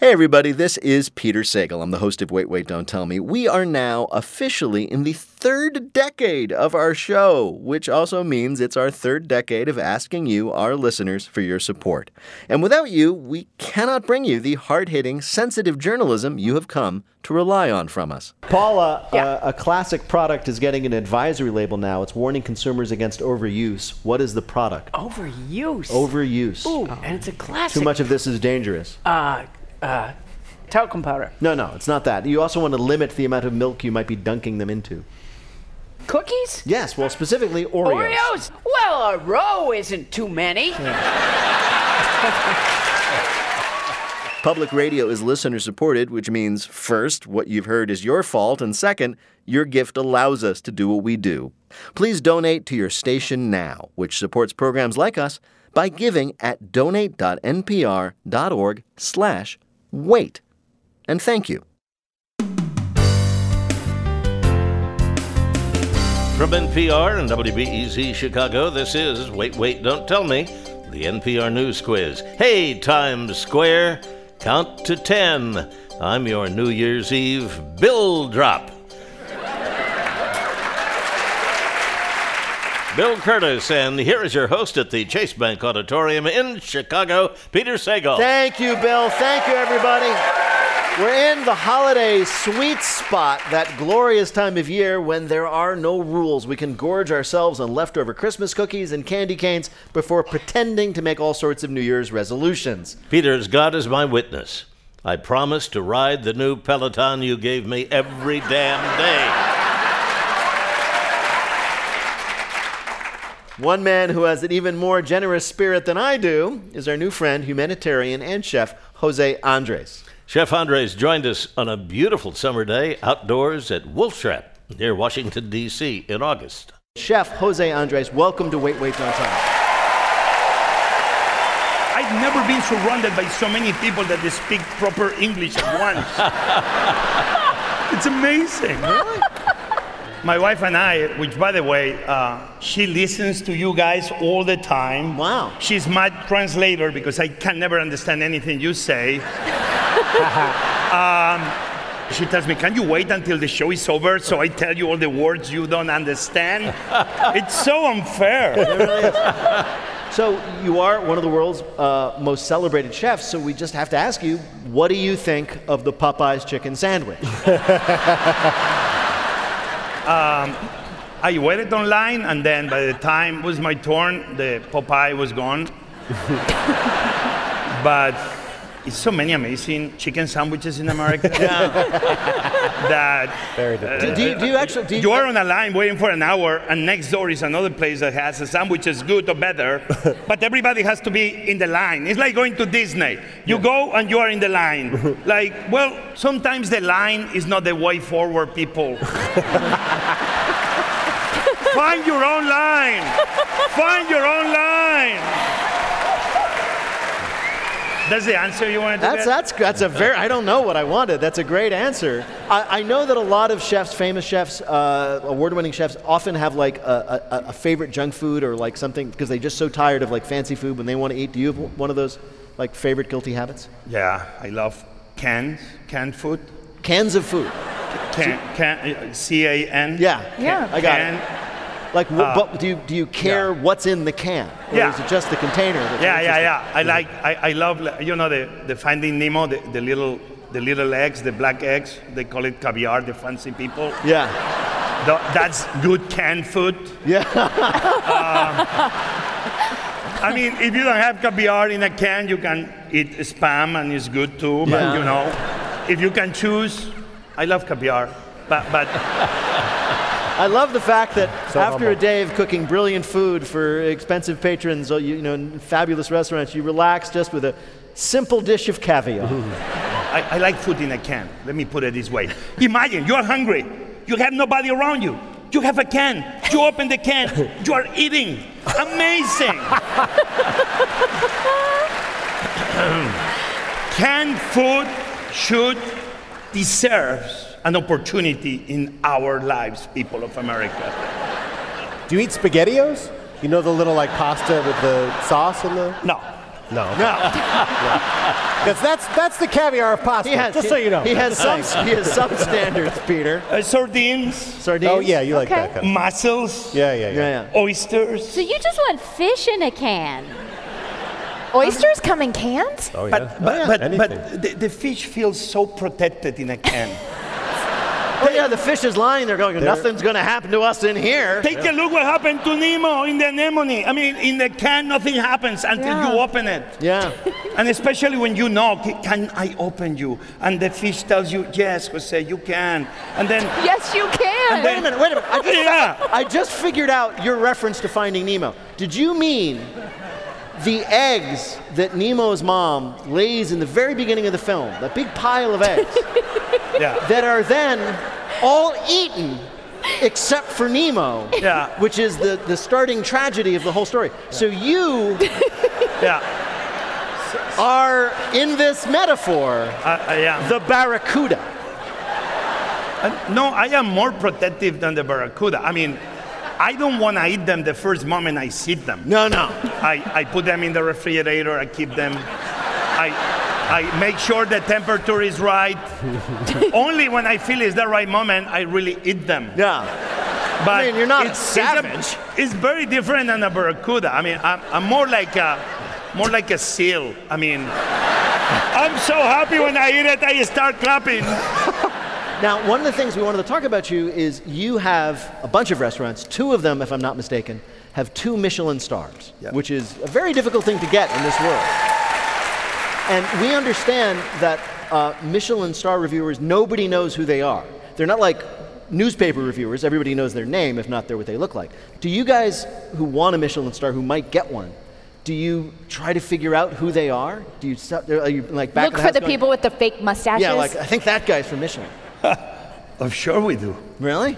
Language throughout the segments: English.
Hey, everybody, this is Peter Sagal. I'm the host of Wait, Wait, Don't Tell Me. We are now officially in the third decade of our show, which also means it's our third decade of asking you, our listeners, for your support. And without you, we cannot bring you the hard hitting, sensitive journalism you have come to rely on from us. Paula, uh, a classic product is getting an advisory label now. It's warning consumers against overuse. What is the product? Overuse. Overuse. Ooh, and it's a classic. Too much of this is dangerous. Uh, uh, talcum powder. No, no, it's not that. You also want to limit the amount of milk you might be dunking them into. Cookies? Yes, well, specifically Oreos. Oreos? Well, a row isn't too many. Public radio is listener supported, which means first, what you've heard is your fault, and second, your gift allows us to do what we do. Please donate to your station now, which supports programs like us by giving at donate.npr.org slash wait. And thank you. From NPR and WBEZ Chicago, this is Wait, Wait, Don't Tell Me, the NPR News Quiz. Hey, Times Square, count to ten. I'm your New Year's Eve Bill Drop. Bill Kurtis, and here is your host at the Chase Bank Auditorium in Chicago, Peter Sagal. Thank you, Bill. Thank you, everybody. We're in the holiday sweet spot, that glorious time of year when there are no rules. We can gorge ourselves on leftover Christmas cookies and candy canes before pretending to make all sorts of New Year's resolutions. Peter, as God is my witness, I promise to ride the new Peloton you gave me every damn day. One man who has an even more generous spirit than I do is our new friend, humanitarian, and chef, Jose Andres. Chef Andres joined us on a beautiful summer day outdoors at Wolf Trap near Washington, D.C. in August. Chef Jose Andres, welcome to Wait, Wait, Don't Tell. I've never been surrounded by so many people that they speak proper English at once. it's amazing. My wife and I, which by the way, uh, she listens to you guys all the time. Wow. She's my translator because I can never understand anything you say. um, she tells me, Can you wait until the show is over so I tell you all the words you don't understand? it's so unfair. So, you are one of the world's uh, most celebrated chefs, so we just have to ask you what do you think of the Popeyes chicken sandwich? Um, I waited online, and then by the time it was my turn, the Popeye was gone. but it's so many amazing chicken sandwiches in America that Very do, do, you, do you actually do you, you are on a line waiting for an hour, and next door is another place that has a sandwich as good or better, but everybody has to be in the line. It's like going to Disney. You Yeah. go and you are in the line. like, well, sometimes the line is not the way forward, people. Find your own line. Find your own line. That's the answer you wanted to That's get? that's that's a very. I don't know what I wanted. That's a great answer. I, I know that a lot of chefs, famous chefs, uh, award-winning chefs, often have like a, a, a favorite junk food or like something because they're just so tired of like fancy food when they want to eat. Do you have one of those like favorite guilty habits? Yeah, I love cans, canned food. Cans of food. Can, can, C-A-N. Yeah. Yeah. I got Can. it. Like, Uh, but do you do you care what's in the can? Or Yeah. Is it just the container? that's Yeah, yeah, yeah. I like, I, I love, you know, the, the Finding Nemo, the, the little, the little eggs, the black eggs. They call it caviar. The fancy people. Yeah. Tha- That's good canned food. Yeah. I mean, if you don't have caviar in a can, you can eat spam and it's good too. But Yeah. you know, if you can choose, I love caviar. But, but I love the fact that So after humble. a day of cooking brilliant food for expensive patrons, uh, you, know, in fabulous restaurants, you relax just with a simple dish of caviar. I, I like food in a can. Let me put it this way. Imagine you're hungry. You have nobody around you. You have a can. You open the can. You are eating. Amazing. Canned food should deserves an opportunity in our lives, people of America. Do you eat SpaghettiOs? You know the little like pasta with the sauce in the. No, No. No. Because that's that's the caviar of pasta. He has, just so you know. He has some. He has some standards, Peter. Uh, sardines, Sardines. Oh yeah, you like that kind of. mussels, Yeah, yeah, yeah. Yeah, yeah. oysters. So you just want fish in a can? Oysters come in cans? Oh yeah. But, but, but, but the, the fish feels so protected in a can. Oh yeah, the fish is lying there going, nothing's going to happen to us in here. Take a look what happened to Nemo in the anemone. I mean, in the can, nothing happens until Yeah. you open it. Yeah. And especially when you knock, can I open you? And the fish tells you, yes, Jose, you can. And then, Yes, you can. Wait a minute, wait a minute. I just, yeah. I just figured out your reference to Finding Nemo. Did you mean the eggs that Nemo's mom lays in the very beginning of the film, that big pile of eggs, Yeah. that are then all eaten except for Nemo, Yeah. which is the, the starting tragedy of the whole story. So you Yeah. are, in this metaphor, am. the barracuda. Uh, no, I am more protective than the barracuda. I mean, I don't want to eat them the first moment I see them. No, no. I, I put them in the refrigerator, I keep them. I, I make sure the temperature is right. Only when I feel it's the right moment, I really eat them. Yeah. But mean, you're not it's, savage. It's, a- it's very different than a barracuda. I mean, I'm, I'm more like a, more like a seal. I mean, I'm so happy when I eat it, I start clapping. Now, one of the things we wanted to talk about you is you have a bunch of restaurants. Two of them, if I'm not mistaken, have two Michelin stars, Yeah. which is a very difficult thing to get in this world. And we understand that uh, Michelin star reviewers, nobody knows who they are. They're not like newspaper reviewers, everybody knows their name, if not they're what they look like. Do you guys who want a Michelin star, who might get one, do you try to figure out who they are? Do you, are you like back Look of for the going, people with the fake mustaches. Yeah, like I think that guy's from Michelin. Oh, sure we do. Really?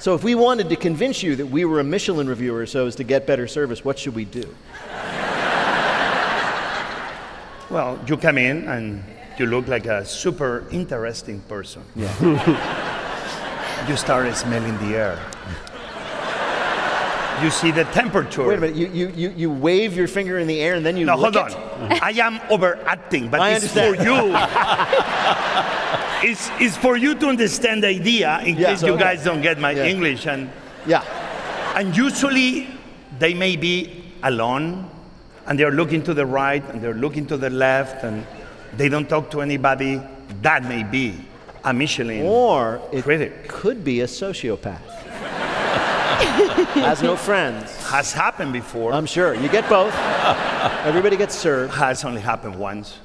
So if we wanted to convince you that we were a Michelin reviewer so as to get better service, what should we do? Well, you come in and you look like a super interesting person. Yeah. you start smelling the air. You see the temperature. Wait a minute, you, you, you, you wave your finger in the air and then you No, hold it? on. I am overacting, but I it's for you. it's, it's for you to understand the idea in Yeah, case you guys don't get my Yeah. English. And, Yeah. and usually they may be alone and they're looking to the right and they're looking to the left and they don't talk to anybody. That may be a Michelin. Or it Critic. could be a sociopath. Has no friends. Has happened before. I'm sure. You get both. Everybody gets served. has only happened once.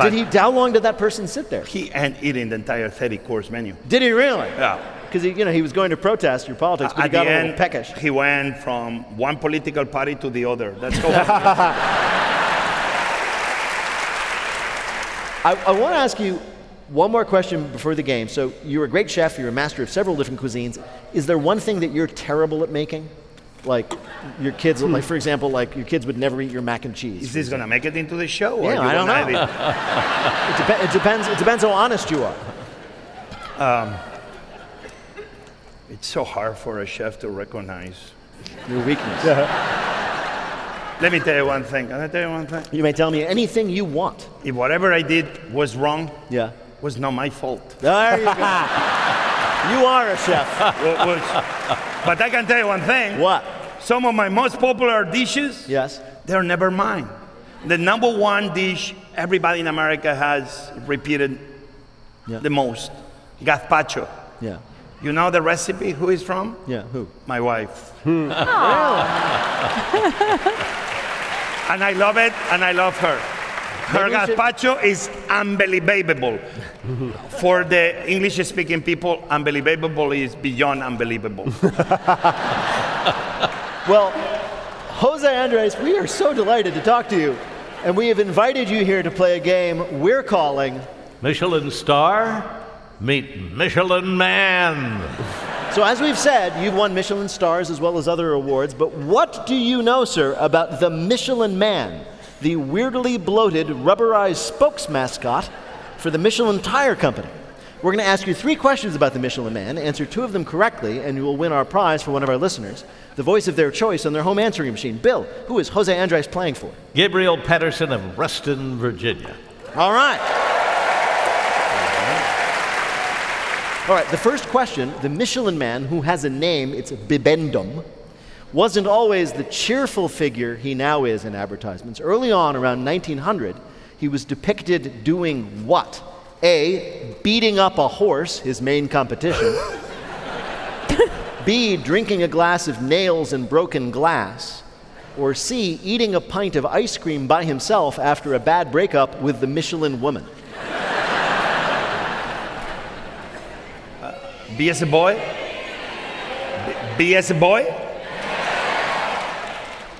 Did he, how long did that person sit there? He and eating the entire 30 course menu. Did he really? Yeah. Because he, you know, he was going to protest your politics, but he got the a end, little peckish. he went from one political party to the other. That's how. I, I want to ask you one more question before the game. So you're a great chef. You're a master of several different cuisines. Is there one thing that you're terrible at making? Like your kids, hmm. like for example, like your kids would never eat your mac and cheese. Is this gonna make it into the show? or Yeah, you I don't know. It, depe- it depends. It depends how honest you are. Um, it's so hard for a chef to recognize. Your weakness. Let me tell you one thing. Can I tell you one thing? You may tell me anything you want. If whatever I did was wrong, Yeah. Was not my fault. There you go. you are a chef. Wa- but I can tell you one thing. What? Some of my most popular dishes, Yes. they're never mine. The number one dish everybody in America has repeated Yeah. the most, gazpacho. Yeah. You know the recipe? Who is from? Yeah. Who? My wife. Hmm. and I love it, and I love her. Her Maybe should- gazpacho is unbelievable. For the English-speaking people, unbelievable is beyond unbelievable. Well, Jose Andres, we are so delighted to talk to you, and we have invited you here to play a game we're calling. Michelin star, meet Michelin man. So, as we've said, you've won Michelin stars as well as other awards, but what do you know, sir, about the Michelin Man, the weirdly bloated, rubberized spokes mascot for the Michelin Tire Company? We're going to ask you three questions about the Michelin Man. Answer two of them correctly, and you will win our prize for one of our listeners, the voice of their choice on their home answering machine. Bill, who is Jose Andres playing for? Gabriel Patterson of Reston, Virginia. All right. All right, the first question the Michelin Man, who has a name, it's Bibendum, wasn't always the cheerful figure he now is in advertisements. Early on, around 1900, he was depicted doing what? A, beating up a horse, his main competition. B, drinking a glass of nails and broken glass. Or C, eating a pint of ice cream by himself after a bad breakup with the Michelin woman. Be as a boy? Be as a boy?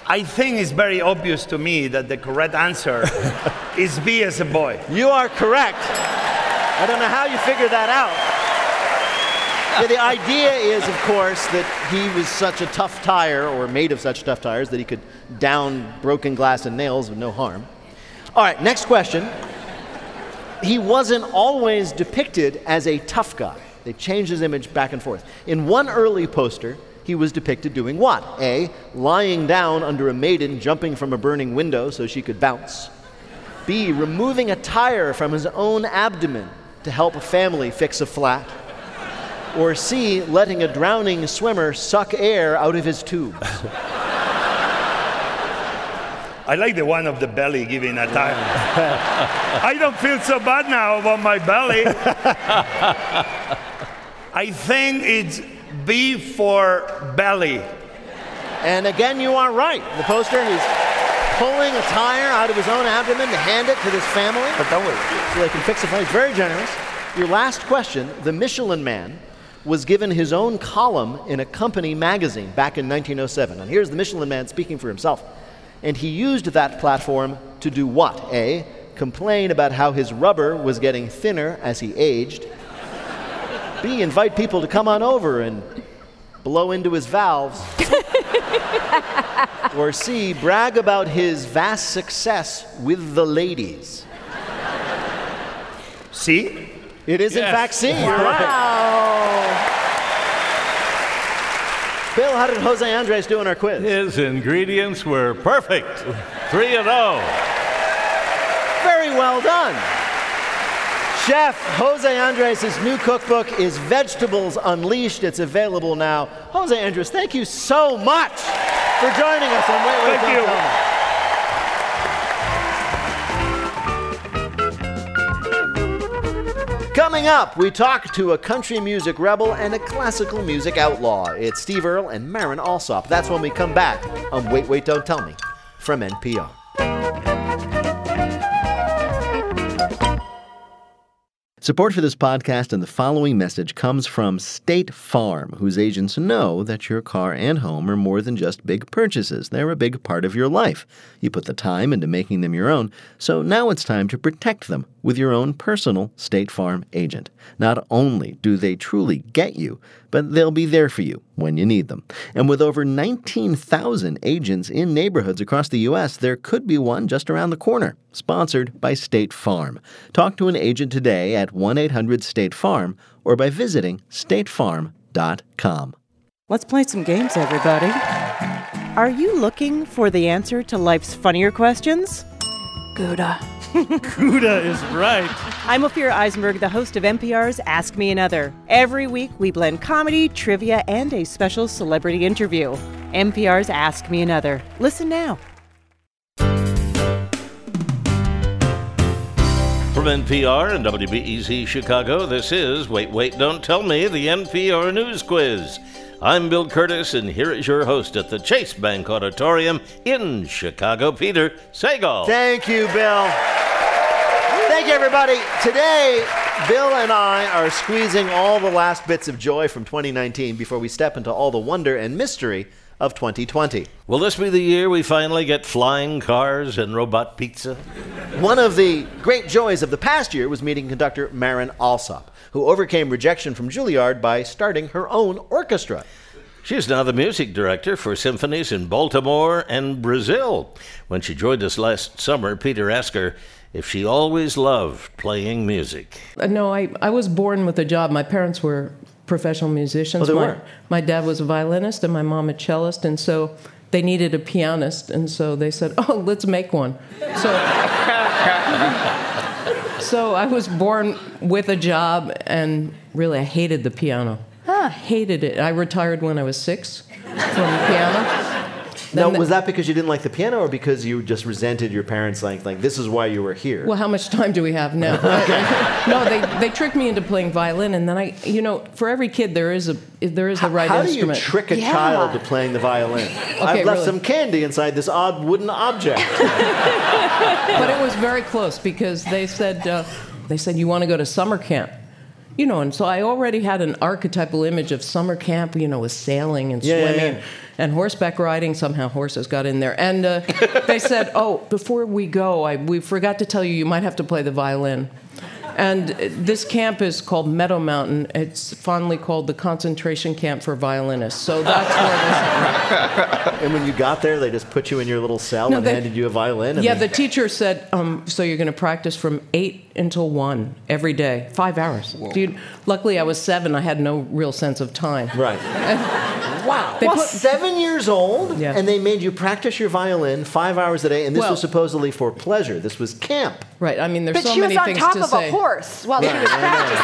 I think it's very obvious to me that the correct answer is B as a boy. You are correct. I don't know how you figured that out. Yeah, the idea is, of course, that he was such a tough tire, or made of such tough tires, that he could down broken glass and nails with no harm. All right, next question. He wasn't always depicted as a tough guy. They changed his image back and forth. In one early poster, he was depicted doing what? A. Lying down under a maiden jumping from a burning window so she could bounce. B. Removing a tire from his own abdomen to help a family fix a flat. Or C. Letting a drowning swimmer suck air out of his tubes. I like the one of the belly giving a tire. I don't feel so bad now about my belly. I think it's B for belly. And again, you are right. The poster, he's pulling a tire out of his own abdomen to hand it to this family But don't so they can fix it. He's very generous. Your last question the Michelin Man was given his own column in a company magazine back in 1907. And here's the Michelin Man speaking for himself. And he used that platform to do what? A. Complain about how his rubber was getting thinner as he aged. B. Invite people to come on over and blow into his valves. or C. Brag about his vast success with the ladies. See? It is, in fact, C. You're right. Bill, how did Jose Andres do in our quiz? His ingredients were perfect. 3 and oh. 0. Very well done. Chef Jose Andres' new cookbook is Vegetables Unleashed. It's available now. Jose Andres, thank you so much for joining us on Wait, Wait, Thank Don't you. Tell Me. Coming up, we talk to a country music rebel and a classical music outlaw. It's Steve Earle and Marin Alsop. That's when we come back on Wait, Wait, Don't Tell Me from NPR. Support for this podcast and the following message comes from State Farm, whose agents know that your car and home are more than just big purchases. They're a big part of your life. You put the time into making them your own, so now it's time to protect them with your own personal State Farm agent. Not only do they truly get you, but they'll be there for you when you need them. And with over 19,000 agents in neighborhoods across the U.S., there could be one just around the corner. Sponsored by State Farm. Talk to an agent today at 1 800 State Farm or by visiting statefarm.com. Let's play some games, everybody. Are you looking for the answer to life's funnier questions? Gouda. Gouda is right. I'm Ophira Eisenberg, the host of NPR's Ask Me Another. Every week, we blend comedy, trivia, and a special celebrity interview. NPR's Ask Me Another. Listen now. From NPR and WBEZ Chicago, this is Wait, Wait, Don't Tell Me, the NPR News Quiz. I'm Bill Kurtis, and here is your host at the Chase Bank Auditorium in Chicago, Peter Sagal. Thank you, Bill. Thank you, everybody. Today, Bill and I are squeezing all the last bits of joy from 2019 before we step into all the wonder and mystery of 2020. Will this be the year we finally get flying cars and robot pizza? One of the great joys of the past year was meeting conductor Marin Alsop, who overcame rejection from Juilliard by starting her own orchestra. She is now the music director for symphonies in Baltimore and Brazil. When she joined us last summer, Peter asked her, if she always loved playing music. Uh, No, I, I was born with a job. My parents were professional musicians. Oh, they my, were? my dad was a violinist and my mom a cellist, and so they needed a pianist, and so they said, "Oh, let's make one." So, so I was born with a job, and really, I hated the piano. Hated it. I retired when I was six from the piano. Now, was that because you didn't like the piano, or because you just resented your parents, like, like this is why you were here? Well, how much time do we have now? no, they, they tricked me into playing violin, and then I, you know, for every kid there is a there is the right How do you trick a Yeah. child to playing the violin? I've left really. some candy inside this odd wooden object. but it was very close because they said uh, they said you want to go to summer camp. You know, and so I already had an archetypal image of summer camp, you know, with sailing and Yeah, yeah, swimming yeah. And horseback riding. Somehow horses got in there. And uh, they said, oh, before we go, I, we forgot to tell you, you might have to play the violin. And uh, this camp is called Meadowmount. It's fondly called the concentration camp for violinists. So that's where this and when you got there, they just put you in your little cell No, and they- handed you a violin. And Yeah, they- the teacher said, um, so you're going to practice from 8 until 1 every day, five hours. Dude, luckily I was seven. I had no real sense of time. right. wow. They Well, put- seven years old, Yeah. and they made you practice your violin five hours a day, and this Well- was supposedly for pleasure. This was camp. Right, I mean, there's But so she many was on top of say. a horse while she was practicing.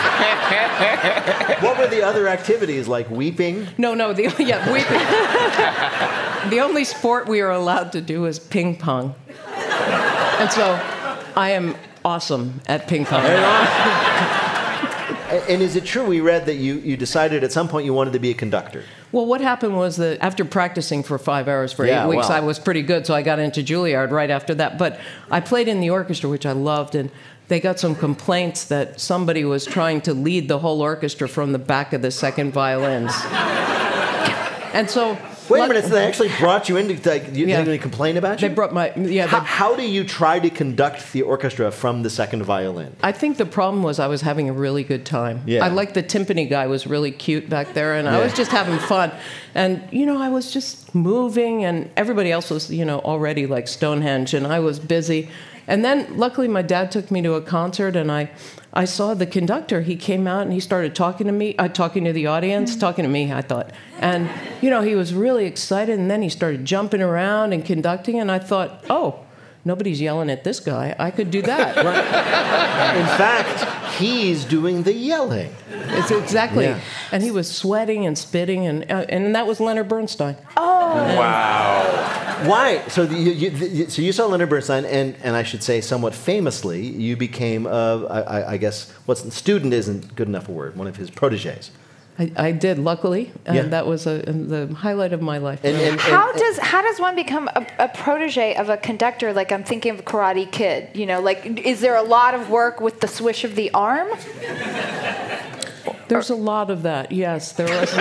What were the other activities like weeping? No, no, the, yeah, we, the only sport we are allowed to do is ping pong. And so I am awesome at ping pong. And, and is it true we read that you, you decided at some point you wanted to be a conductor? Well, what happened was that after practicing for five hours for Yeah, eight weeks, wow. I was pretty good, so I got into Juilliard right after that. But I played in the orchestra, which I loved, and they got some complaints that somebody was trying to lead the whole orchestra from the back of the second violins. and so. Wait a minute, so they actually brought you in to like, you, Yeah. they complain about you? They brought my yeah. how, how do you try to conduct the orchestra from the second violin? I think the problem was I was having a really good time. Yeah. I like the timpani guy was really cute back there, and I was just having fun. And you know, I was just moving, and everybody else was you know already like Stonehenge, and I was busy. And then luckily, my dad took me to a concert, and I. I saw the conductor. He came out and he started talking to me, uh, talking to the audience, talking to me, I thought. And, you know, he was really excited. And then he started jumping around and conducting. And I thought, oh, nobody's yelling at this guy. I could do that. In fact, he's doing the yelling. It's exactly. Yeah. And he was sweating and spitting, and uh, and that was Leonard Bernstein. Oh. Wow. Why? So the, you, you, the, so you saw Leonard Bernstein, and, and I should say, somewhat famously, you became, uh, I, I- I guess, what's student isn't good enough a word. One of his proteges. I, I did, luckily, and Yeah. that was a, the highlight of my life. And, and, and- How does how does one become a, a protege of a conductor? Like I'm thinking of Karate Kid. You know, like is there a lot of work with the swish of the arm? There's a lot of that. Yes, there was. A,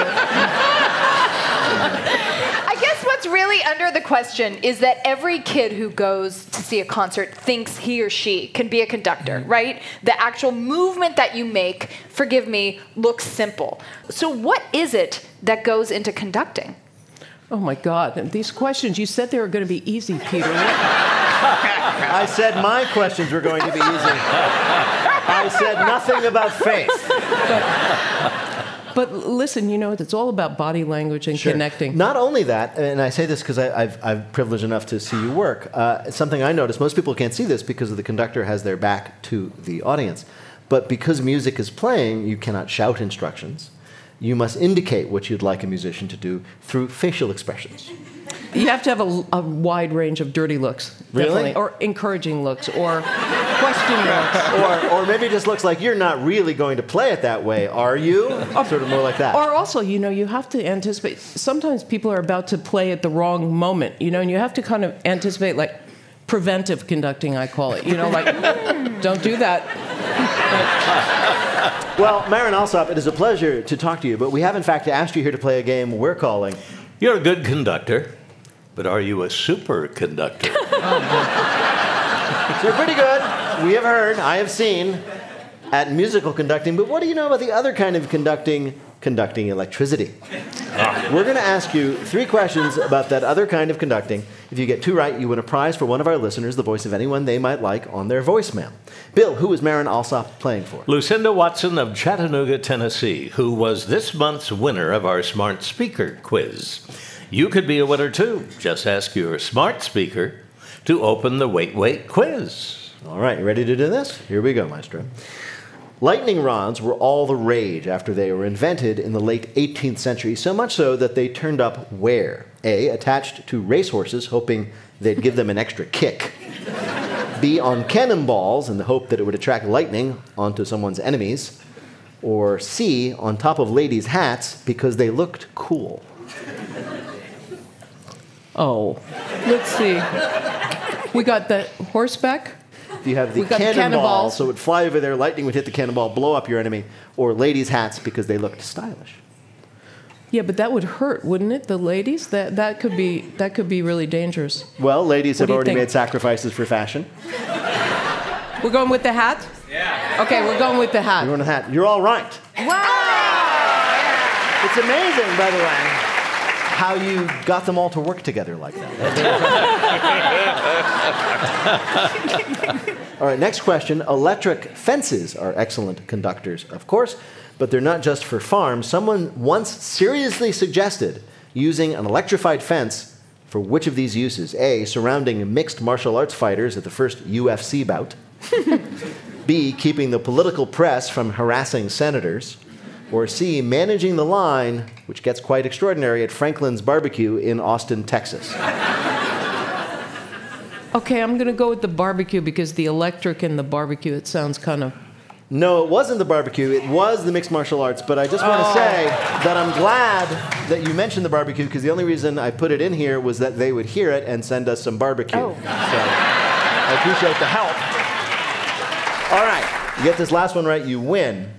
I guess what's really under the question is that every kid who goes to see a concert thinks he or she can be a conductor, mm-hmm. right? The actual movement that you make, forgive me, looks simple. So what is it that goes into conducting? oh my God! These questions. You said they were going to be easy, Peter. I said my questions were going to be easy. I said nothing about faith. But listen, you know, it's all about body language and Sure. connecting. Not only that, and I say this because I've, I've privileged enough to see you work. Uh, something I noticed. Most people can't see this because the conductor has their back to the audience. But because music is playing, you cannot shout instructions. You must indicate what you'd like a musician to do through facial expressions. You have to have a, a wide range of dirty looks, Really? definitely, or encouraging looks, or question looks. or, or maybe it just looks like you're not really going to play it that way, are you? Oh. Sort of more like that. Or also, you know, you have to anticipate. Sometimes people are about to play at the wrong moment, you know, and you have to kind of anticipate, like preventive conducting, I call it. You know, like don't do that. Well, Marin Alsop, it is a pleasure to talk to you, but we have in fact asked you here to play a game we're calling You're a good conductor, but are you a superconductor? You're pretty good. We have heard, I have seen, at musical conducting, but what do you know about the other kind of conducting, conducting electricity? Ah. We're going to ask you three questions about that other kind of conducting. If you get two right, you win a prize for one of our listeners, the voice of anyone they might like on their voicemail. Bill, who is Marin Alsop playing for? Lucinda Watson of Chattanooga, Tennessee, who was this month's winner of our Smart Speaker quiz. You could be a winner too. Just ask your smart speaker to open the Wait Wait quiz. All right, you ready to do this? Here we go, Maestro. Lightning rods were all the rage after they were invented in the late 18th century, so much so that they turned up where? A. Attached to racehorses, hoping they'd give them an extra kick. B. On cannonballs in the hope that it would attract lightning onto someone's enemies. Or C. On top of ladies' hats because they looked cool. Oh, let's see. We got the horseback. You have the We got the cannonball, cannonballs. so it would fly over there, lightning would hit the cannonball, blow up your enemy, or ladies' hats because they looked stylish. Yeah, but that would hurt, wouldn't it? The ladies. That that could be that could be really dangerous. Well, ladies What have already think? made sacrifices for fashion. We're going with the hat. Yeah. Okay, we're going with the hat. You're on a hat. You're all right. Wow. It's amazing, by the way, how you got them all to work together like that. all right, next question. Electric fences are excellent conductors, of course, but they're not just for farms. Someone once seriously suggested using an electrified fence for which of these uses? A, surrounding mixed martial arts fighters at the first UFC bout. B, keeping the political press from harassing senators. Or C, managing the line, which gets quite extraordinary, at Franklin's Barbecue in Austin, Texas. Okay, I'm gonna go with the barbecue because the electric and the barbecue. It sounds kind of. No, it wasn't the barbecue, it was the mixed martial arts, but I just want to Oh. say that I'm glad that you mentioned the barbecue because the only reason I put it in here was that they would hear it and send us some barbecue. Oh. So I appreciate the help. All right, you get this last one right, you win.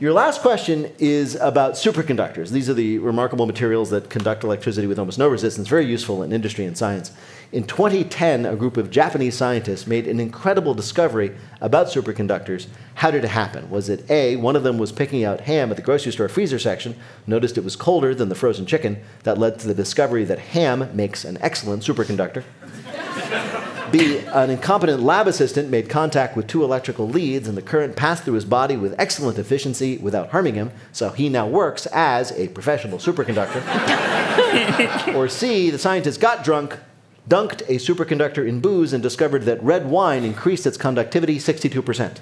Your last question is about superconductors. These are the remarkable materials that conduct electricity with almost no resistance, very useful in industry and science. In 2010, a group of Japanese scientists made an incredible discovery about superconductors. How did it happen? Was it A, one of them was picking out ham at the grocery store freezer section, noticed it was colder than the frozen chicken, that led to the discovery that ham makes an excellent superconductor? B, an incompetent lab assistant made contact with two electrical leads and the current passed through his body with excellent efficiency without harming him, so he now works as a professional superconductor. or C, the scientist got drunk, dunked a superconductor in booze, and discovered that red wine increased its conductivity 62%.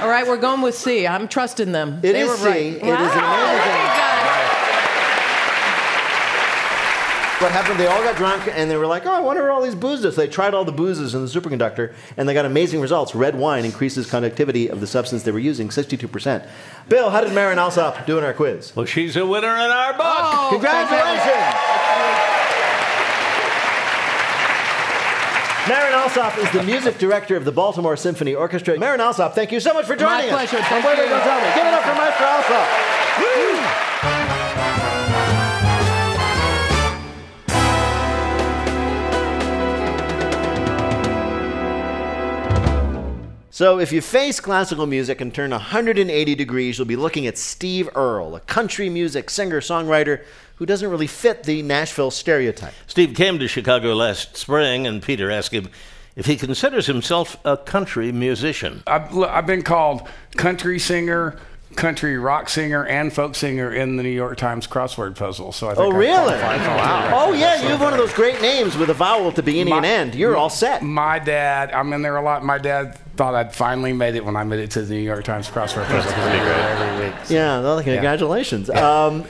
All right, we're going with C. I'm trusting them. It they is were C. right. It is an amazing. What happened? They all got drunk and they were like, "Oh, I wonder where all these booze is." They tried all the boozes in the superconductor and they got amazing results. Red wine increases conductivity of the substance they were using 62%. Bill, how did Marin Alsop do in our quiz? Well, she's a winner in our book. Oh, Congratulations! Marin Alsop is the music director of the Baltimore Symphony Orchestra. Marin Alsop, thank you so much for joining My us. My pleasure. on Thank Wait, Wait, you. Don't Tell Me. Give it up for Maestro Alsop. So, if you face classical music and turn 180 degrees, you'll be looking at Steve Earle, a country music singer songwriter who doesn't really fit the Nashville stereotype. Steve came to Chicago last spring, and Peter asked him if he considers himself a country musician. I've, I've been called country singer, country rock singer, and folk singer in the New York Times crossword puzzle. So I think Oh, I really? qualify for all three Oh, yeah, you have one of those great names with a vowel at the beginning and end. You're all set. My dad, I'm in there a lot. My dad thought I'd finally made it when I made it to the New York Times crossword puzzle. I do it every week. Yeah, well, congratulations. Um,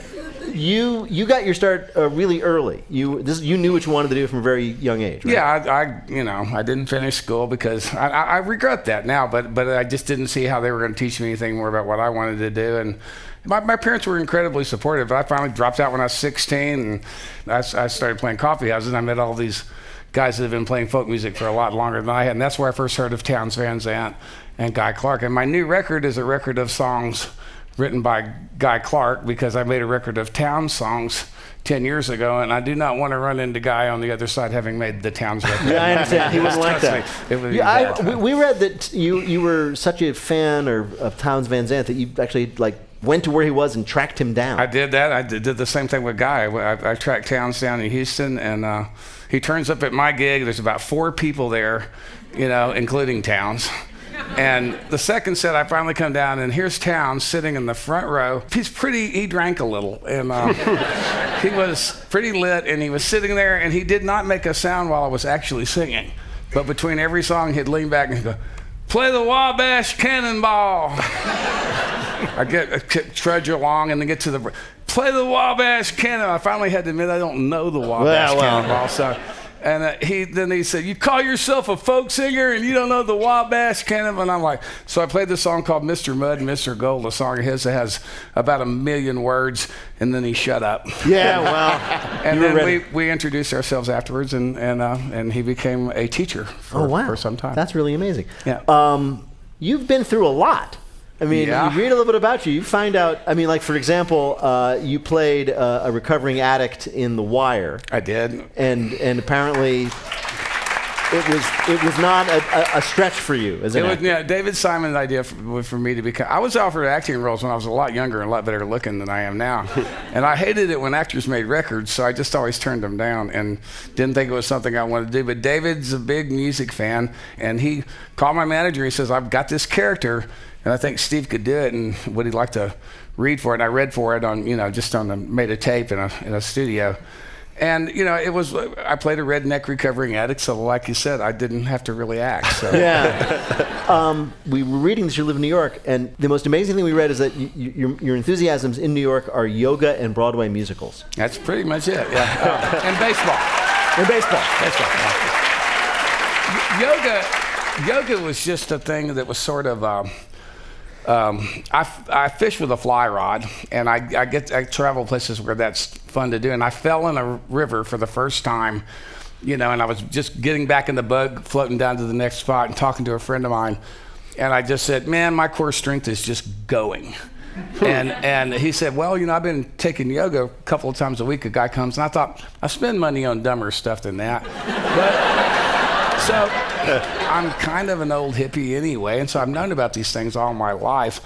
you you got your start uh, really early. You this you knew what you wanted to do from a very young age. Right? Yeah, I, I, you know, I didn't finish school because I, I, I regret that now, but but I just didn't see how they were going to teach me anything more about what I wanted to do. And my, my parents were incredibly supportive. I finally dropped out when I was 16, and I started playing coffee houses. And I met all these guys that have been playing folk music for a lot longer than I had, and that's where I first heard of Townes Van Zandt and Guy Clark. And my new record is a record of songs written by Guy Clark because I made a record of Townes songs 10 years ago, and I do not want to run into Guy on the other side having made the Townes record. Yeah, I understand. He wouldn't like that. me, it would Yeah, I- we, we read that you you were such a fan or, of Townes Van Zandt that you actually like went to where he was and tracked him down. I did that. I did, did the same thing with Guy. I, I tracked Townes down in Houston, and uh, he turns up at my gig. There's about four people there, you know, including Townes. And the second set, I finally come down, and here's Town sitting in the front row. He's pretty, he drank a little, and uh, he was pretty lit, and he was sitting there, and he did not make a sound while I was actually singing. But between every song, he'd lean back and he'd go, Play the Wabash Cannonball. I get I kept trudge along and then get to the play the Wabash Cannon. I finally had to admit I don't know the Wabash Well, well. Cannonball. So, and uh, he then he said, "You call yourself a folk singer and you don't know the Wabash Cannonball?" And I'm like, so I played this song called "Mr. Mudd and Mr. Gold," a song of his that has about a million words, and then he shut up. Yeah, well, and then ready. we, we introduced ourselves afterwards, and and uh, and he became a teacher for, oh wow, for some time. That's really amazing. Yeah. Um, you've been through a lot. I mean, Yeah. you read a little bit about you. You find out. I mean, like for example, uh, you played uh, a recovering addict in The Wire. I did. And and apparently, it was it was not a, a, a stretch for you as It was yeah, David Simon's idea for, for me to become. I was offered acting roles when I was a lot younger and a lot better looking than I am now, and I hated it when actors made records, so I just always turned them down and didn't think it was something I wanted to do. But David's a big music fan, and he called my manager. He says, "I've got this character, and I think Steve could do it, and would he like to read for it?" And I read for it on you know just on the made a tape in a in a studio. And you know, it was I played a redneck recovering addict, so like you said, I didn't have to really act. So. yeah. um, we were reading that you live in New York, and the most amazing thing we read is that you, you, your, your enthusiasms in New York are yoga and Broadway musicals. That's pretty much it. Yeah. Uh, and baseball. And baseball. Baseball. Y- Yoga, yoga was just a thing that was sort of. Um, um, I, I fish with a fly rod, and I, I get I travel places where that's fun to do. And I fell in a river for the first time, you know, and I was just getting back in the bug, floating down to the next spot, and talking to a friend of mine, and I just said, "Man, my core strength is just going." and and he said, "Well, you know, I've been taking yoga a couple of times a week. A guy comes, and I thought I spend money on dumber stuff than that, but so I'm kind of an old hippie anyway, and so I've known about these things all my life.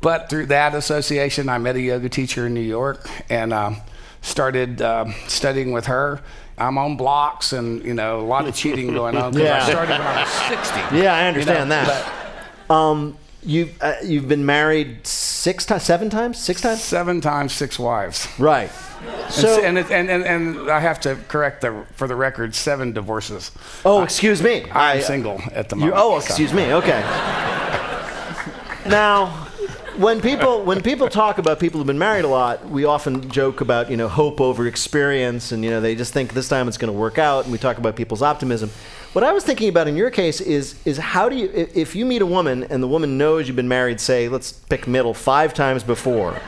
But through that association, I met a yoga teacher in New York and um, started um studying with her. I'm on blocks, and you know, a lot of cheating going on because Yeah. I started when I was 60. Yeah, I you understand know, that. Um, you've uh, you've been married six times, seven times, six times, seven times, six wives. Right. And So- and, it, and, and and I have to correct the for the record seven divorces. Oh, excuse me. I'm I- uh, single at the You, moment. oh, so- excuse me. Okay. now, when people when people talk about people who've been married a lot, we often joke about you know hope over experience, and you know they just think this time it's going to work out, and we talk about people's optimism. What I was thinking about in your case is is how do you if you meet a woman and the woman knows you've been married, say let's pick middle five times before.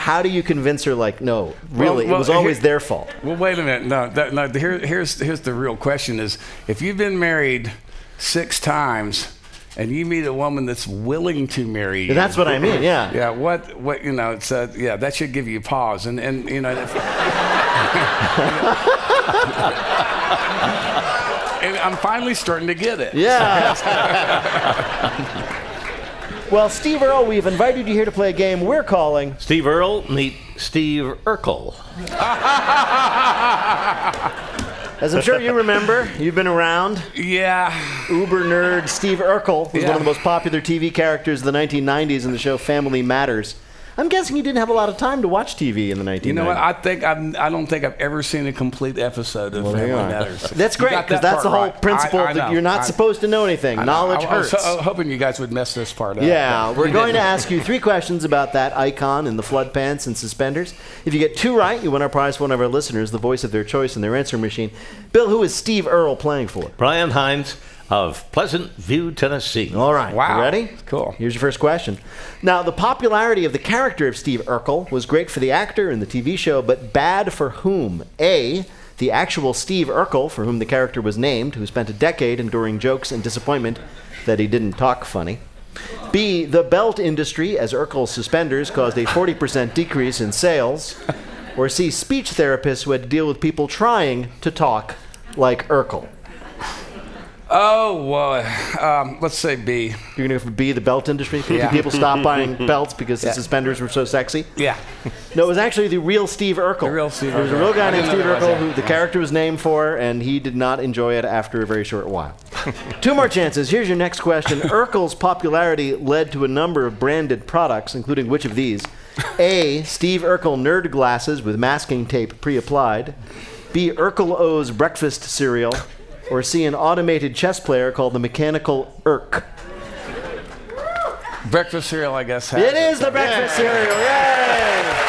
How do you convince her like no, really, Well, it was always here- their fault? Well, wait a minute. No, that, no. Here, here's here's the real question: is if you've been married six times and you meet a woman that's willing to marry you. That's what I mean, yeah. Yeah. What what you know? It's uh, yeah. That should give you pause. And and you know. If, and I'm finally starting to get it. Yeah. well, Steve Earle, we've invited you here to play a game we're calling Steve Earle, meet Steve Urkel. As I'm sure you remember, you've been around. Yeah. Uber nerd Steve Urkel was Yeah. one of the most popular TV characters of the 1990s in the show Family Matters. I'm guessing you didn't have a lot of time to watch TV in the 1990s. You know what? I think I'm, I don't think I've ever seen a complete episode of Well, Family. Matters. That's great because that that's the whole right. principle I- I that you're not I- supposed to know anything. I know. Knowledge I, I was hurts. so- hoping you guys would mess this part up. Yeah, we're going to ask you three questions about that icon in the flood pants and suspenders. If you get two right, you win our prize for one of our listeners, the voice of their choice in their answering machine. Bill, who is Steve Earle playing for? Brian Hines of Pleasant View, Tennessee. All right. Wow. You ready? Cool. Here's your first question. Now, the popularity of the character of Steve Urkel was great for the actor and the TV show, but bad for whom? A. The actual Steve Urkel, for whom the character was named, who spent a decade enduring jokes and disappointment that he didn't talk funny. B. The belt industry, as Urkel's suspenders caused a 40% decrease in sales. Or C. Speech therapists who had to deal with people trying to talk like Urkel. Oh, well, um, let's say B. You're going to go for B, the belt industry? Yeah. People stop buying belts because Yeah. the suspenders were so sexy? Yeah. No, it was actually the real Steve Urkel. The real Steve There was a real guy named Steve Urkel who the character was named for, and he did not enjoy it after a very short while. Two more chances. Here's your next question. Urkel's popularity led to a number of branded products, including which of these? A. Steve Urkel nerd glasses with masking tape pre-applied. B. Urkel O's breakfast cereal. Or see An automated chess player called the Mechanical Urk. Breakfast cereal, I guess. has It is the breakfast cereal. Yay!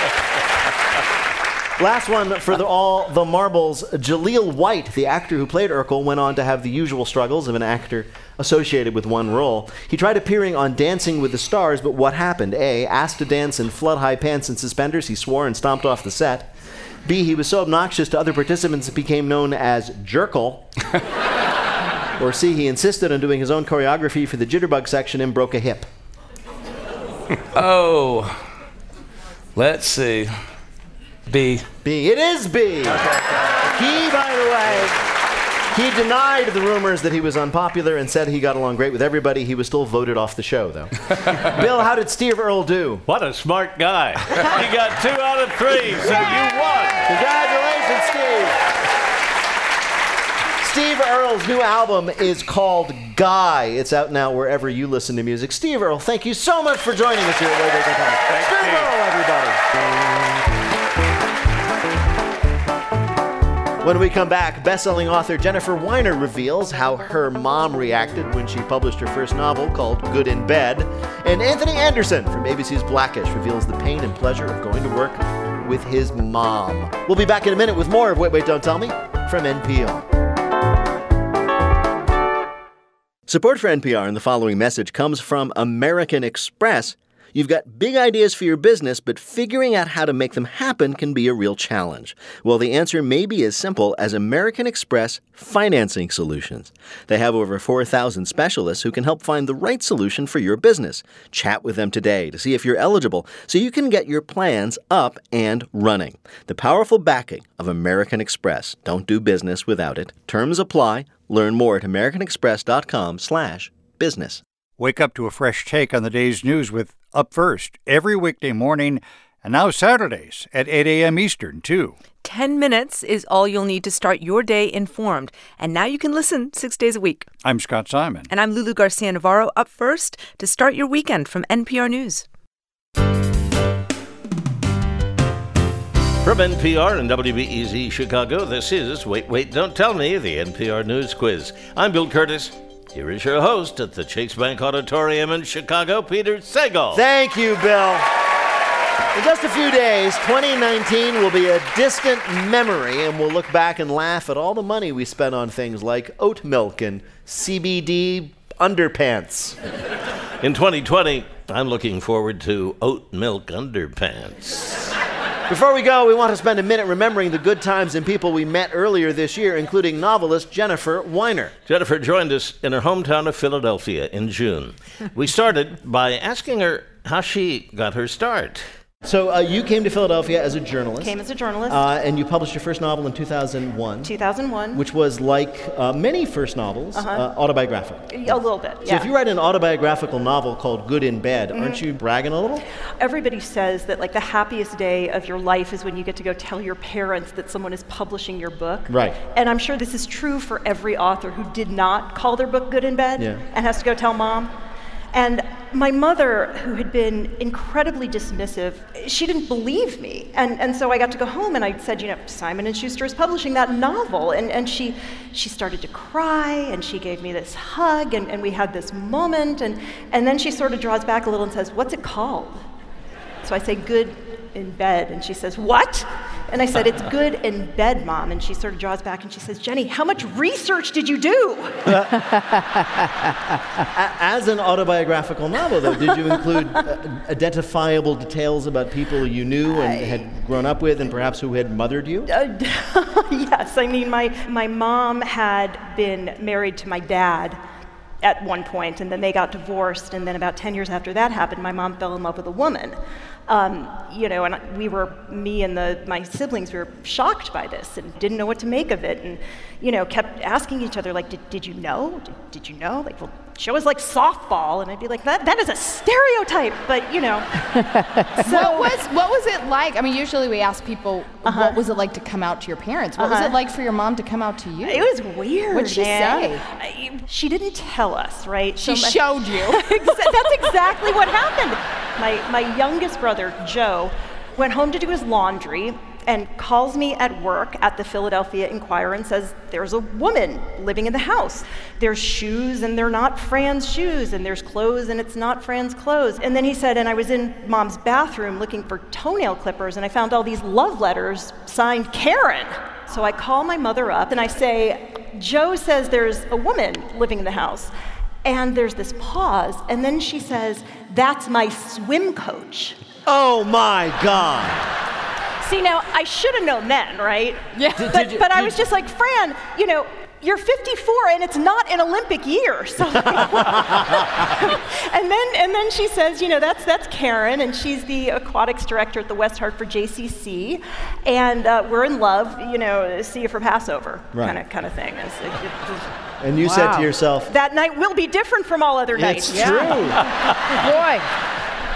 Last one for the, all the marbles. Jaleel White, the actor who played Urkel, went on to have the usual struggles of an actor associated with one role. He tried appearing on Dancing with the Stars, but what happened? A. Asked to dance in flood high pants and suspenders, he swore and stomped off the set. B. He was so obnoxious to other participants it became known as Jerkle. or C. He insisted on doing his own choreography for the jitterbug section and broke a hip. Oh, let's see. B. B. It is B. He, by the way, he denied the rumors that he was unpopular and said he got along great with everybody. He was still voted off the show, though. Bill, how did Steve Earle do? What a smart guy. he got two out of three, so you won. Congratulations, Steve. Steve Earle's new album is called Guy. It's out now wherever you listen to music. Steve Earle, thank you so much for joining us here at Way Back Time. Steve Earle, everybody. When we come back, best-selling author Jennifer Weiner reveals how her mom reacted when she published her first novel called Good in Bed, and Anthony Anderson from ABC's Blackish reveals the pain and pleasure of going to work with his mom. We'll be back in a minute with more of Wait Wait Don't Tell Me from NPR. Support for NPR and the following message comes from American Express. You've got big ideas for your business, but figuring out how to make them happen can be a real challenge. Well, the answer may be as simple as American Express Financing Solutions. They have over 4,000 specialists who can help find the right solution for your business. Chat with them today to see if you're eligible so you can get your plans up and running. The powerful backing of American Express. Don't do business without it. Terms apply. Learn more at americanexpress.com/business. Wake up to a fresh take on the day's news with Up First every weekday morning and now Saturdays at 8 a.m. Eastern, too. 10 minutes is all you'll need to start your day informed. And now you can listen six days a week. I'm Scott Simon. And I'm Lulu Garcia Navarro up first to start your weekend from NPR News. From NPR and WBEZ Chicago, this is Wait, Wait, Don't Tell Me, the NPR News Quiz. I'm Bill Kurtis. Here is your host at the Chase Bank Auditorium in Chicago, Peter Sagal. Thank you, Bill. In just a few days, 2019 will be a distant memory, and we'll look back and laugh at all the money we spent on things like oat milk and CBD underpants. In 2020, I'm looking forward to oat milk underpants. Before we go, we want to spend a minute remembering the good times and people we met earlier this year, including novelist Jennifer Weiner. Jennifer joined us in her hometown of Philadelphia in June. We started by asking her how she got her start. So uh, you came to Philadelphia as a journalist. Came as a journalist. Uh, and you published your first novel in 2001. 2001. Which was like uh, many first novels, Uh-huh. uh, autobiographical. A little bit, So if you write an autobiographical novel called Good in Bed, aren't Mhm. you bragging a little? Everybody says that like the happiest day of your life is when you get to go tell your parents that someone is publishing your book. Right. And I'm sure this is true for every author who did not call their book Good in Bed Yeah. and has to go tell mom. And my mother, who had been incredibly dismissive, she didn't believe me. And, and so I got to go home and I said, you know, Simon & Schuster is publishing that novel. And, and she, she started to cry and she gave me this hug and, and we had this moment. And, and then she sort of draws back a little and says, what's it called? So I say, good in bed. And she says, what? And I said, it's good in bed, Mom. And she sort of draws back and she says, Jenny, how much research did you do? As an autobiographical novel, though, did you include uh, identifiable details about people you knew and had grown up with and perhaps who had mothered you? Uh, yes, I mean, my, my mom had been married to my dad at one point, and then they got divorced, and then about 10 years after that happened, my mom fell in love with a woman. Um, you know, and we were, me and the, my siblings, we were shocked by this and didn't know what to make of it. And, you know, kept asking each other, like, did, did you know? Did, did you know? Like, well, show us like softball. And I'd be like, that, that is a stereotype. But, you know. what was what was it like? I mean, usually we ask people, what was it like to come out to your parents? What was Uh-huh. it like for your mom to come out to you? It was weird. What'd she man. say? I- She didn't tell us, right? She my- showed you. That's exactly what happened. My, my youngest brother, Joe, went home to do his laundry and calls me at work at the Philadelphia Inquirer and says, There's a woman living in the house. There's shoes and they're not Fran's shoes, and there's clothes and it's not Fran's clothes. And then he said, And I was in mom's bathroom looking for toenail clippers and I found all these love letters signed Karen. So I call my mother up and I say, Joe says there's a woman living in the house. And there's this pause, and then she says, That's my swim coach. Oh my God. See, now I should have known then, right? Yeah. But, did you- but I was just like, Fran, you know, you're 54 and it's not an Olympic year. So and then and then she says, you know, that's that's Karen, and she's the aquatics director at the West Hartford JCC, and uh, we're in love. You know, see you for Passover, Right. kind of kind of thing. It's like, it just- And you said to yourself, that night will be different from all other nights. It's true. Boy.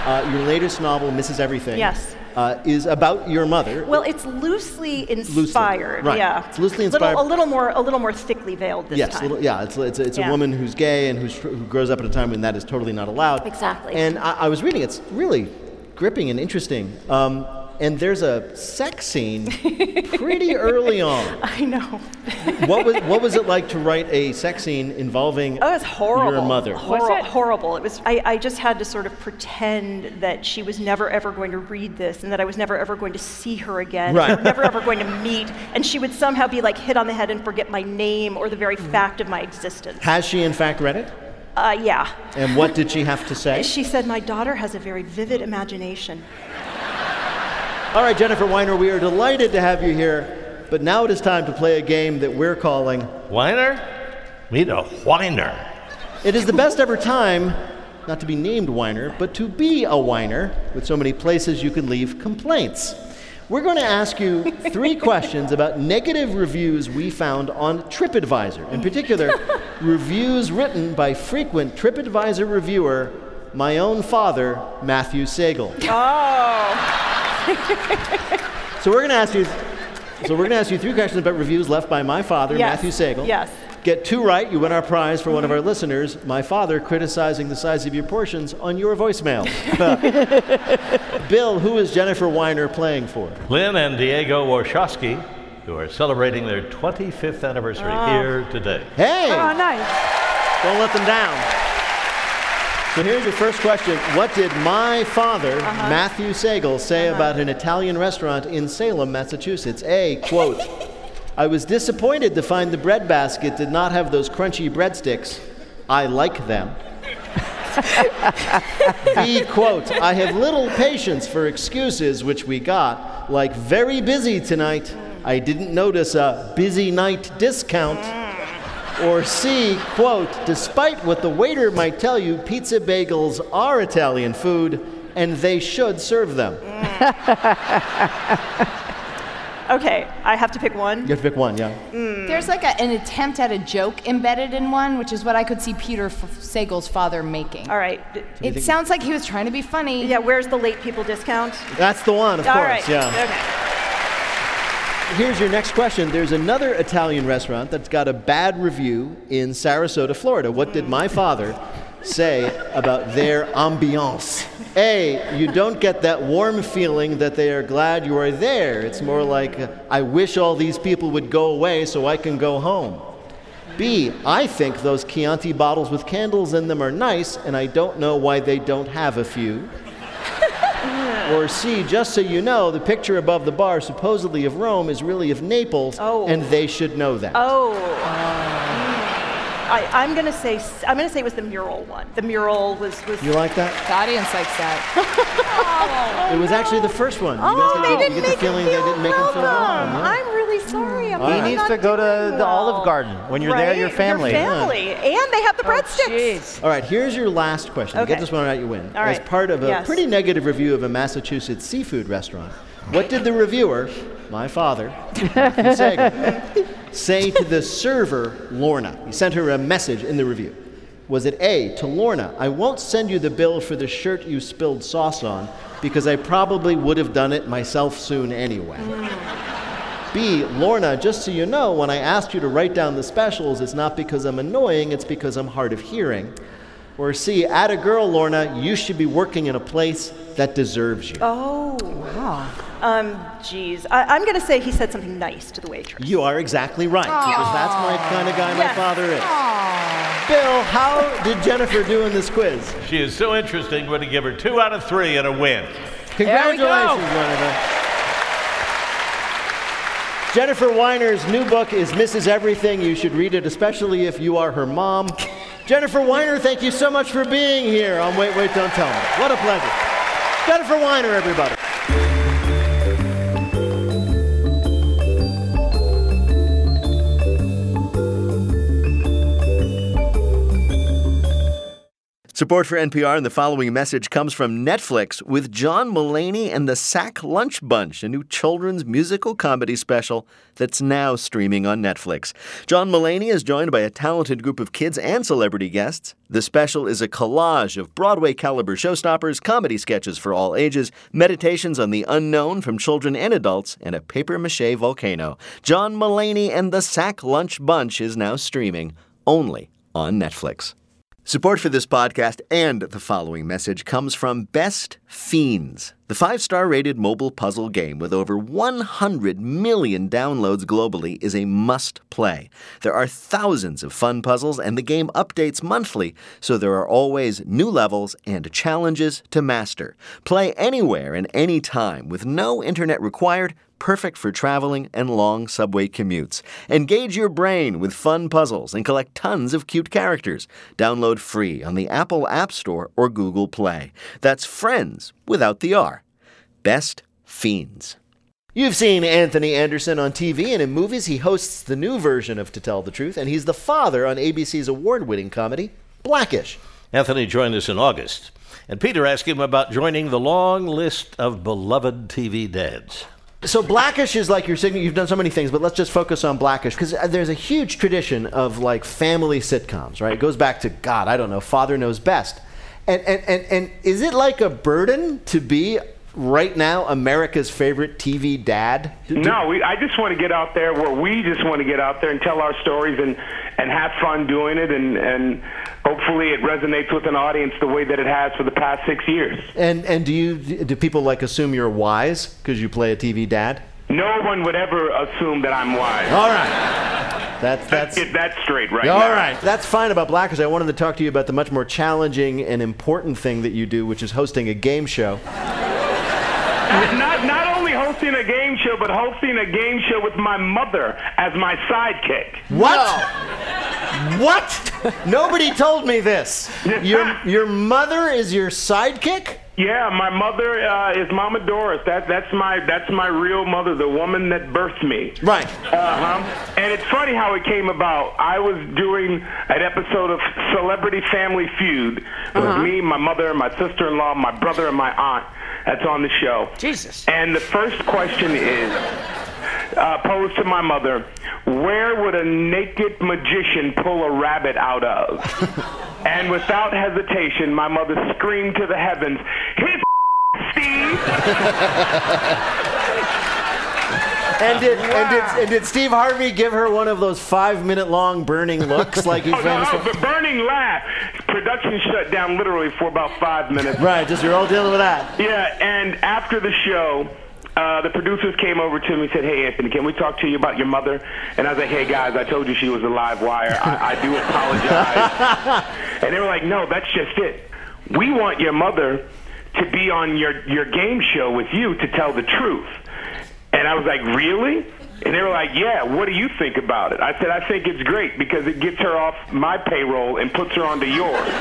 Uh, your latest novel, Mrs. Everything, Yes. Uh, is about your mother. Well, it's loosely inspired. right. Yeah, It's loosely Little- inspired. a little more, a little more thickly veiled this yes, time. little, yeah, it's, it's, it's Yeah. a woman who's gay and who's, who grows up at a time when that is totally not allowed. Exactly. And I, I was reading, it's really gripping and interesting. Um, and there's a sex scene pretty early on. I know. What was, what was it like to write a sex scene involving Oh, it was horrible. your mother? Horri- Horrible. It was. I, I just had to sort of pretend that she was never ever going to read this, and that I was never ever going to see her again. Right. Never ever going to meet, and she would somehow be like hit on the head and forget my name or the very fact of my existence. Has she in fact read it? Uh, yeah. And what did she have to say? She said, "My daughter has a very vivid imagination." All right, Jennifer Weiner, we are delighted to have you here. But now it is time to play a game that we're calling Weiner? Meet a whiner. It is the best ever time not to be named whiner, but to be a whiner with so many places you can leave complaints. We're going to ask you three questions about negative reviews we found on TripAdvisor. In particular, reviews written by frequent TripAdvisor reviewer, my own father, Matthew Sagal. Oh. So we're going to ask you. So we're going to ask you three questions about reviews left by my father, Yes. Matthew Sagal. Yes. Get two right, you win our prize for one of our listeners. My father criticizing the size of your portions on your voicemail. Bill, who is Jennifer Weiner playing for? Lynn and Diego Warshawski, who are celebrating their 25th anniversary Oh. here today. Hey! Oh, nice. Don't let them down. So here's your first question. What did my father, Uh-huh. Matthew Sagal, say about an Italian restaurant in Salem, Massachusetts? A, quote, I was disappointed to find the bread basket did not have those crunchy breadsticks. I like them. B, quote, I have little patience for excuses, which we got, like very busy tonight. I didn't notice a busy night discount. Or C, quote, despite what the waiter might tell you, pizza bagels are Italian food and they should serve them. Okay, I have to pick one. You have to pick one, yeah. Mm. There's like a, an attempt at a joke embedded in one, which is what I could see Peter F- Sagal's father making. All right. It sounds like he was trying to be funny. Yeah, where's the late people discount? That's the one, of All course, right. yeah. Okay. Here's your next question. There's another Italian restaurant that's got a bad review in Sarasota, Florida. What did my father say about their ambiance? A, you don't get that warm feeling that they are glad you are there. It's more like, I wish all these people would go away so I can go home. B, I think those Chianti bottles with candles in them are nice, and I don't know why they don't have a few. Or C, just so you know, the picture above the bar, supposedly of Rome, is really of Naples, oh. and they should know that. Oh. I, I'm gonna say s- I'm gonna say it was the mural one. The mural was was. You like that? The audience likes that. Oh. it was actually the first one. You Oh, got the, they didn't get the make feeling him they feel didn't make him feel welcome. welcome. yeah. I'm really really sorry. I'm He not needs to go to the Olive Garden. When you're there, your family. Your family. And they have the Oh, breadsticks. All right, here's your last question. To Get this one right, you win. All As part of a Yes. pretty negative review of a Massachusetts seafood restaurant, what did the reviewer, my father, Sagal, say to the server, Lorna? He sent her a message in the review. Was it A, to Lorna, I won't send you the bill for the shirt you spilled sauce on because I probably would have done it myself soon anyway? B, Lorna, just so you know, when I asked you to write down the specials, it's not because I'm annoying, it's because I'm hard of hearing. Or C, at a girl, Lorna, you should be working in a place that deserves you. Oh, wow. Um, geez. I, I'm going to say he said something nice to the waitress. You are exactly right, because that's my kind of guy my father is. Bill, how did Jennifer do in this quiz? She is so interesting, we're going to give her two out of three and a win. Congratulations, Jennifer. Jennifer Weiner's new book is Mrs. Everything. You should read it, especially if you are her mom. Jennifer Weiner, thank you so much for being here on Wait, Wait, Don't Tell Me. What a pleasure. Jennifer Weiner, everybody. Support for NPR and the following message comes from Netflix with John Mulaney and the Sack Lunch Bunch, a new children's musical comedy special that's now streaming on Netflix. John Mulaney is joined by a talented group of kids and celebrity guests. The special is a collage of Broadway caliber showstoppers, comedy sketches for all ages, meditations on the unknown from children and adults, and a paper mache volcano. John Mulaney and the Sack Lunch Bunch is now streaming only on Netflix. Support for this podcast and the following message comes from Best Fiends, the five star rated mobile puzzle game with over 100 million downloads globally is a must play. There are thousands of fun puzzles, and the game updates monthly, so there are always new levels and challenges to master. Play anywhere and anytime with no internet required perfect for traveling and long subway commutes. Engage your brain with fun puzzles and collect tons of cute characters. Download free on the Apple App Store or Google Play. That's Friends without the R. Best Fiends. You've seen Anthony Anderson on TV and in movies. He hosts the new version of To Tell the Truth, and he's the father on ABC's award winning comedy, Blackish. Anthony joined us in August, and Peter asked him about joining the long list of beloved TV dads. So Blackish is like your signature. You've done so many things, but let's just focus on Blackish because uh, there's a huge tradition of like family sitcoms, right? It goes back to God, I don't know, Father Knows Best. And and and, and is it like a burden to be right now America's favorite TV dad? No, we, I just want to get out there where we just want to get out there and tell our stories and, and have fun doing it, and, and hopefully it resonates with an audience the way that it has for the past six years. And and do you do people like assume you're wise because you play a TV dad? No one would ever assume that I'm wise. All right. That's that's Get that straight right All now. right, that's fine about Blackish. I wanted to talk to you about the much more challenging and important thing that you do, which is hosting a game show. Not, not only hosting a game show, but hosting a game show with my mother as my sidekick. What? What? Nobody told me this. Your your mother is your sidekick? Yeah, my mother uh, is Mama Doris. That that's my that's my real mother, the woman that birthed me. Right. Uh huh. And it's funny how it came about. I was doing an episode of Celebrity Family Feud with Uh-huh. me, my mother, my sister-in-law, my brother, and my aunt. That's on the show. Jesus. And the first question is uh, posed to my mother: Where would a naked magician pull a rabbit out of? and without hesitation, my mother screamed to the heavens, "His And did, and did and did Steve Harvey give her one of those five minute long burning looks like he's Oh, no, famous oh, for? burning laugh. Production shut down literally for about five minutes. Right, just you're all dealing with that. Yeah, and after the show, uh, the producers came over to me and said, "Hey, Anthony, can we talk to you about your mother?" And I was like, "Hey, guys, I told you she was a live wire. I, I do apologize." and they were like, "No, that's just it. We want your mother to be on your your game show with you to tell the truth." And I was like, "Really?" And they were like, "Yeah. What do you think about it?" I said, "I think it's great because it gets her off my payroll and puts her onto yours."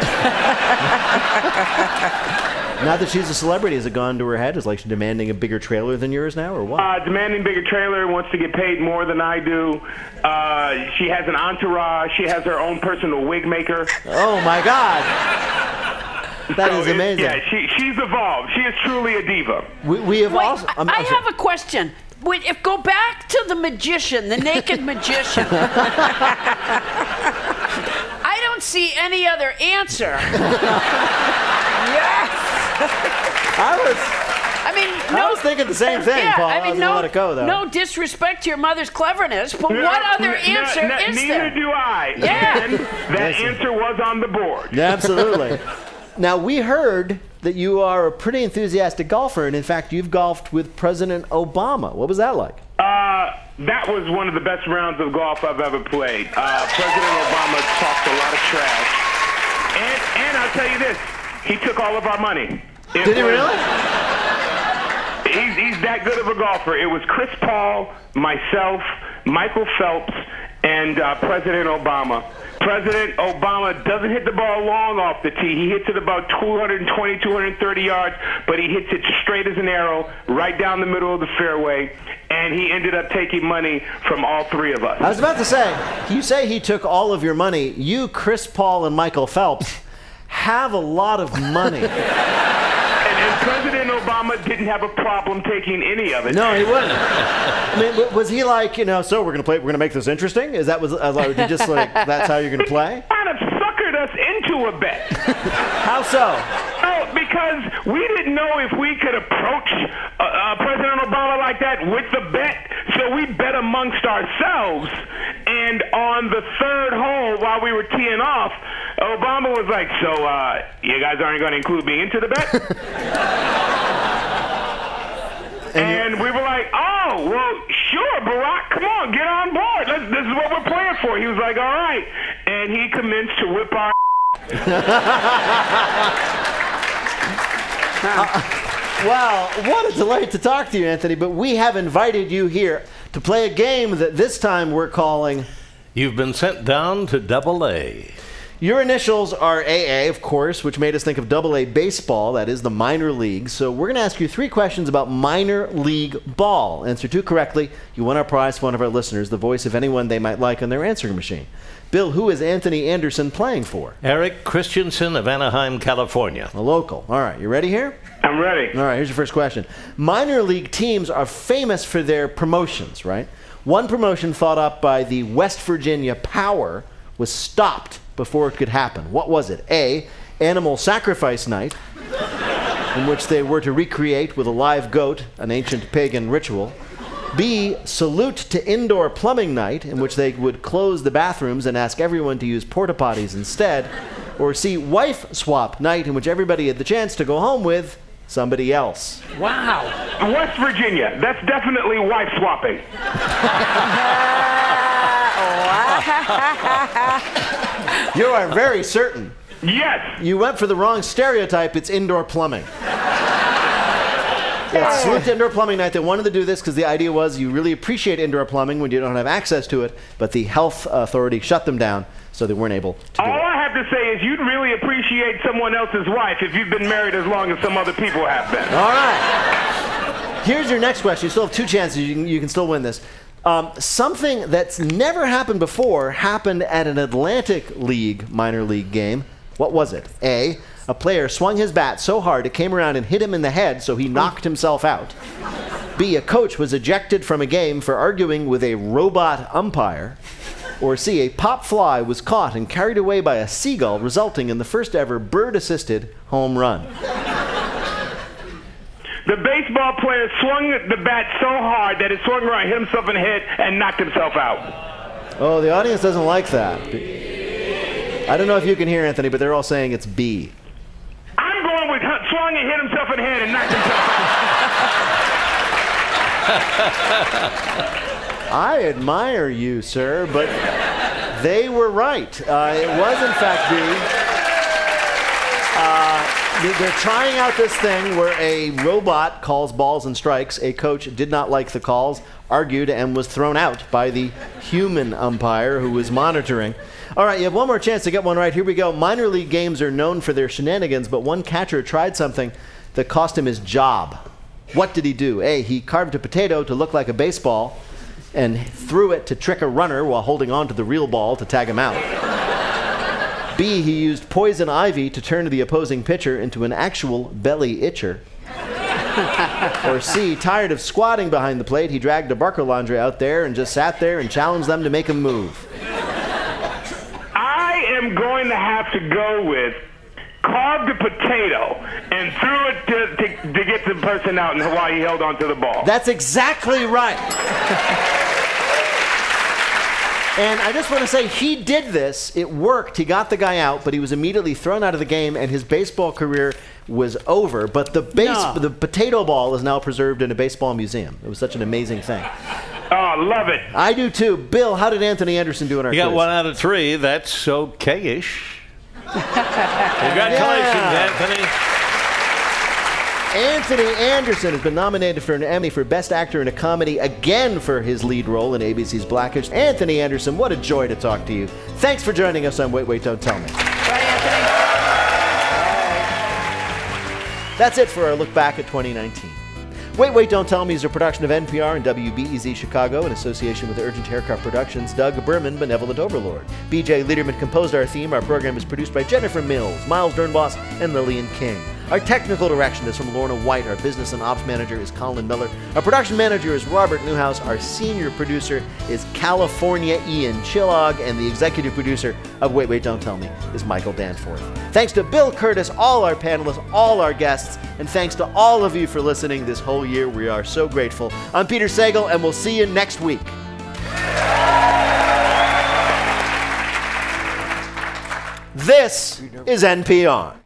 Now that she's a celebrity, has it gone to her head? Is like she demanding a bigger trailer than yours now, or what? Uh, demanding bigger trailer, wants to get paid more than I do. Uh, she has an entourage. She has her own personal wig maker. Oh my God! That So is it- amazing. Yeah, she, she's evolved. She is truly a diva. We, we have Wait, also. I, I'm- I I'm sorry. have a question. Wait, if go back to the magician, the naked magician. I don't see any other answer. yes. I was. I mean, I no. was thinking the same thing, yeah, Paul. I I mean, was no, gonna let it go, though. no disrespect to your mother's cleverness, but No, what other n- answer n- is neither there? do I. Yeah. And that answer was on the board. Yeah, absolutely. now we heard that you are a pretty enthusiastic golfer, and in fact, you've golfed with President Obama. What was that like? Uh, that was one of the best rounds of golf I've ever played. Uh, President Obama talked a lot of trash. And, and I'll tell you this, he took all of our money. It Did he really? He's, he's that good of a golfer. It was Chris Paul, myself, Michael Phelps, and uh, President Obama. President Obama doesn't hit the ball long off the tee. He hits it about 220, 230 yards, but he hits it straight as an arrow, right down the middle of the fairway, and he ended up taking money from all three of us. I was about to say, you say he took all of your money. You, Chris Paul, and Michael Phelps have a lot of money. And, and President Obama didn't have a problem taking any of it. No, he wouldn't. I mean, was he like, you know, so we're gonna play, we're gonna make this interesting? Is that was, uh, like, just like, that's how you're gonna play? kind of suckered us into a bet. How so? Oh, because we didn't know if we could approach uh, uh, President Obama like that with the bet, so we bet amongst ourselves. And on the third hole, while we were teeing off, Obama was like, "So, uh, you guys aren't going to include me into the bet?" and we were like, "Oh, well, sure, Barack, come on, get on board. Let's, this is what we're playing for." He was like, "All right," and he commenced to whip our. Well, what a delight to talk to you, Anthony. But we have invited you here to play a game that this time we're calling. You've been sent down to double A. Your initials are AA, of course, which made us think of double A baseball, that is the minor league. So we're going to ask you three questions about minor league ball. Answer two correctly, you win our prize for one of our listeners, the voice of anyone they might like on their answering machine. Bill, who is Anthony Anderson playing for? Eric Christensen of Anaheim, California. A local. All right, you ready here? I'm ready. All right, here's your first question. Minor league teams are famous for their promotions, right? One promotion thought up by the West Virginia Power was stopped before it could happen. What was it? A. Animal Sacrifice Night, in which they were to recreate with a live goat an ancient pagan ritual. B. Salute to Indoor Plumbing Night, in which they would close the bathrooms and ask everyone to use porta potties instead. Or C. Wife Swap Night, in which everybody had the chance to go home with somebody else. Wow. West Virginia. That's definitely wife swapping. You are very certain. Yes. You went for the wrong stereotype. It's indoor plumbing. It's Salute Indoor Plumbing Night. They wanted to do this because the idea was you really appreciate indoor plumbing when you don't have access to it, but the health authority shut them down, so they weren't able to. All I have to say is you'd really appreciate someone else's wife if you've been married as long as some other people have been. All right. Here's your next question. You still have two chances. You can, you can still win this. Um, something that's never happened before happened at an Atlantic League minor league game. What was it? A. A player swung his bat so hard it came around and hit him in the head, so he knocked himself out. B. A coach was ejected from a game for arguing with a robot umpire. Or C. A pop fly was caught and carried away by a seagull, resulting in the first ever bird assisted home run. The baseball player swung the bat so hard that it swung around, hit himself in the head, and knocked himself out. Oh, the audience doesn't like that. I don't know if you can hear Anthony, but they're all saying it's B. I'm going with swung and hit himself in the head and knocked himself out. I admire you, sir, but they were right. Uh, it was, in fact, B. They- they're trying out this thing where a robot calls balls and strikes. A coach did not like the calls, argued, and was thrown out by the human umpire who was monitoring. All right, you have one more chance to get one right. Here we go. Minor league games are known for their shenanigans, but one catcher tried something that cost him his job. What did he do? A. He carved a potato to look like a baseball and threw it to trick a runner while holding on to the real ball to tag him out. B. He used poison ivy to turn the opposing pitcher into an actual belly itcher. or C, tired of squatting behind the plate, he dragged a Barcalounger out there and just sat there and challenged them to make him move. I am going to have to go with carved a potato and threw it to, to, to get the person out and while he held onto the ball. That's exactly right. And I just want to say he did this. It worked. He got the guy out, but he was immediately thrown out of the game, and his baseball career was over. But the base, No. the potato ball is now preserved in a baseball museum. It was such an amazing thing. Oh, I love it. I do too. Bill, how did Anthony Anderson do in our You got quiz? one out of three. That's okay-ish. Congratulations, Yeah. Anthony. Anthony Anderson has been nominated for an Emmy for Best Actor in a Comedy again for his lead role in ABC's Blackish. Anthony Anderson, what a joy to talk to you. Thanks for joining us on Wait, Wait, Don't Tell Me. That's it for our look back at 2019. Wait, Wait, Don't Tell Me is a production of NPR and WBEZ Chicago in association with Urgent Haircut Productions. Doug Berman, Benevolent Overlord. BJ Leiderman composed our theme. Our program is produced by Jennifer Mills, Miles Doornbos, and Lillian King. Our technical direction is from Lorna White. Our business and ops manager is Colin Miller. Our production manager is Robert Newhouse. Our senior producer is California Ian Chillag. And the executive producer of Wait, Wait, Don't Tell Me is Michael Danforth. Thanks to Bill Kurtis, all our panelists, all our guests, and thanks to all of you for listening this whole year. We are so grateful. I'm Peter Sagal, and we'll see you next week. This is NPR.